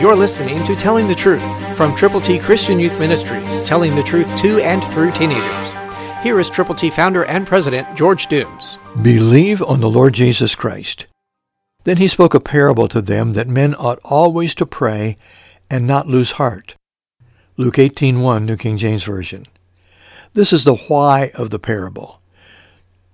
You're listening to Telling the Truth from Triple T Christian Youth Ministries, telling the truth to and through teenagers. Here is Triple T founder and president George Dooms. Believe on the Lord Jesus Christ. Then he spoke a parable to them that men ought always to pray and not lose heart. Luke 18:1, New King James Version. This is the why of the parable.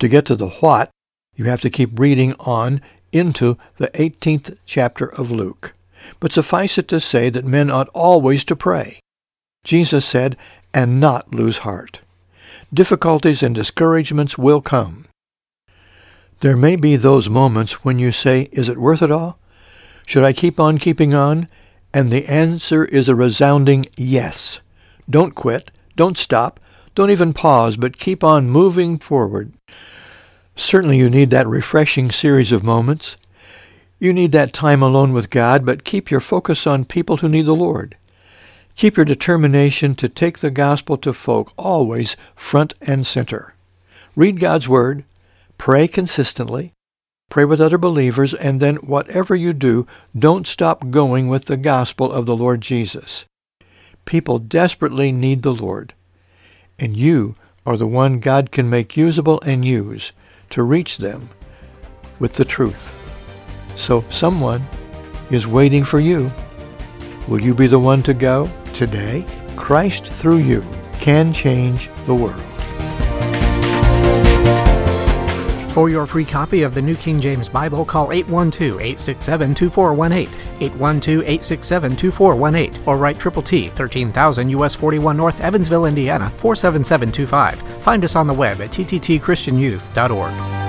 To get to the what, you have to keep reading on into the 18th chapter of Luke. But suffice it to say that men ought always to pray. Jesus said, and not lose heart. Difficulties and discouragements will come. There may be those moments when you say, is it worth it all? Should I keep on keeping on? And the answer is a resounding yes. Don't quit. Don't stop. Don't even pause, but keep on moving forward. Certainly you need that refreshing series of moments. You need that time alone with God, but keep your focus on people who need the Lord. Keep your determination to take the gospel to folk always front and center. Read God's Word, pray consistently, pray with other believers, and then whatever you do, don't stop going with the gospel of the Lord Jesus. People desperately need the Lord, and you are the one God can make usable and use to reach them with the truth. So someone is waiting for you. Will you be the one to go today? Christ through you can change the world. For your free copy of the New King James Bible, call 812-867-2418, 812-867-2418, or write Triple T, 13000 US 41 North, Evansville, Indiana, 47725. Find us on the web at tttchristianyouth.org.